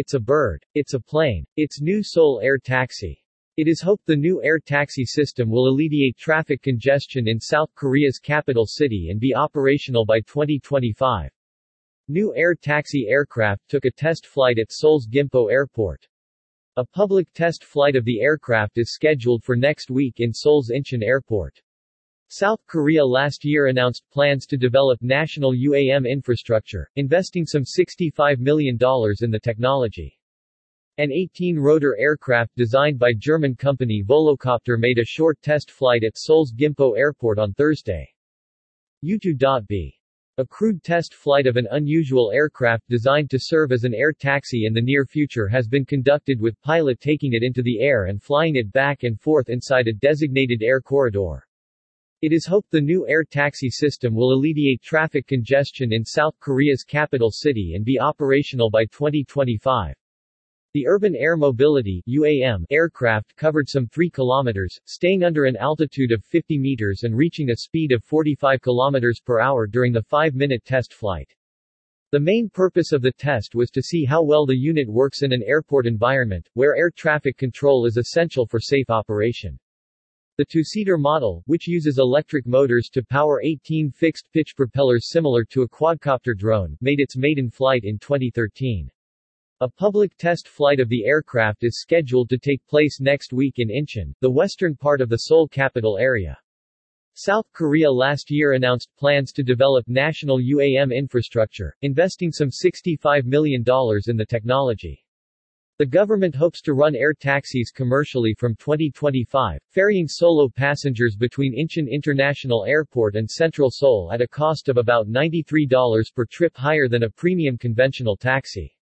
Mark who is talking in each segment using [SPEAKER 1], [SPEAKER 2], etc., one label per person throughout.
[SPEAKER 1] It's a bird. It's a plane. It's new Seoul Air Taxi. It is hoped the new air taxi system will alleviate traffic congestion in South Korea's capital city and be operational by 2025. New air taxi aircraft took a test flight at Seoul's Gimpo Airport. A public test flight of the aircraft is scheduled for next week in Seoul's Incheon Airport. South Korea last year announced plans to develop national UAM infrastructure, investing some $65 million in the technology. An 18-rotor aircraft designed by German company Volocopter made a short test flight at Seoul's Gimpo Airport on Thursday. U2.B. A crude test flight of an unusual aircraft designed to serve as an air taxi in the near future has been conducted with pilot taking it into the air and flying it back and forth inside a designated air corridor. It is hoped the new air taxi system will alleviate traffic congestion in South Korea's capital city and be operational by 2025. The Urban Air Mobility UAM aircraft covered some 3 kilometers, staying under an altitude of 50 meters and reaching a speed of 45 kilometers per hour during the 5-minute test flight. The main purpose of the test was to see how well the unit works in an airport environment, where air traffic control is essential for safe operation. The two-seater model, which uses electric motors to power 18 fixed-pitch propellers similar to a quadcopter drone, made its maiden flight in 2013. A public test flight of the aircraft is scheduled to take place next week in Incheon, the western part of the Seoul capital area. South Korea last year announced plans to develop national UAM infrastructure, investing some $65 million in the technology. The government hopes to run air taxis commercially from 2025, ferrying solo passengers between Incheon International Airport and Central Seoul at a cost of about $93 per trip higher than a premium conventional taxi.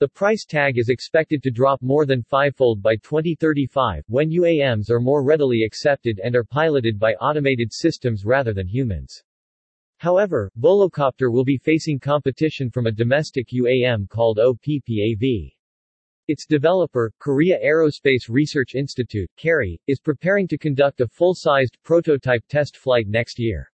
[SPEAKER 1] The price tag is expected to drop more than fivefold by 2035, when UAMs are more readily accepted and are piloted by automated systems rather than humans. However, Volocopter will be facing competition from a domestic UAM called OPPAV. Its developer, Korea Aerospace Research Institute, KARI, is preparing to conduct a full-sized prototype test flight next year.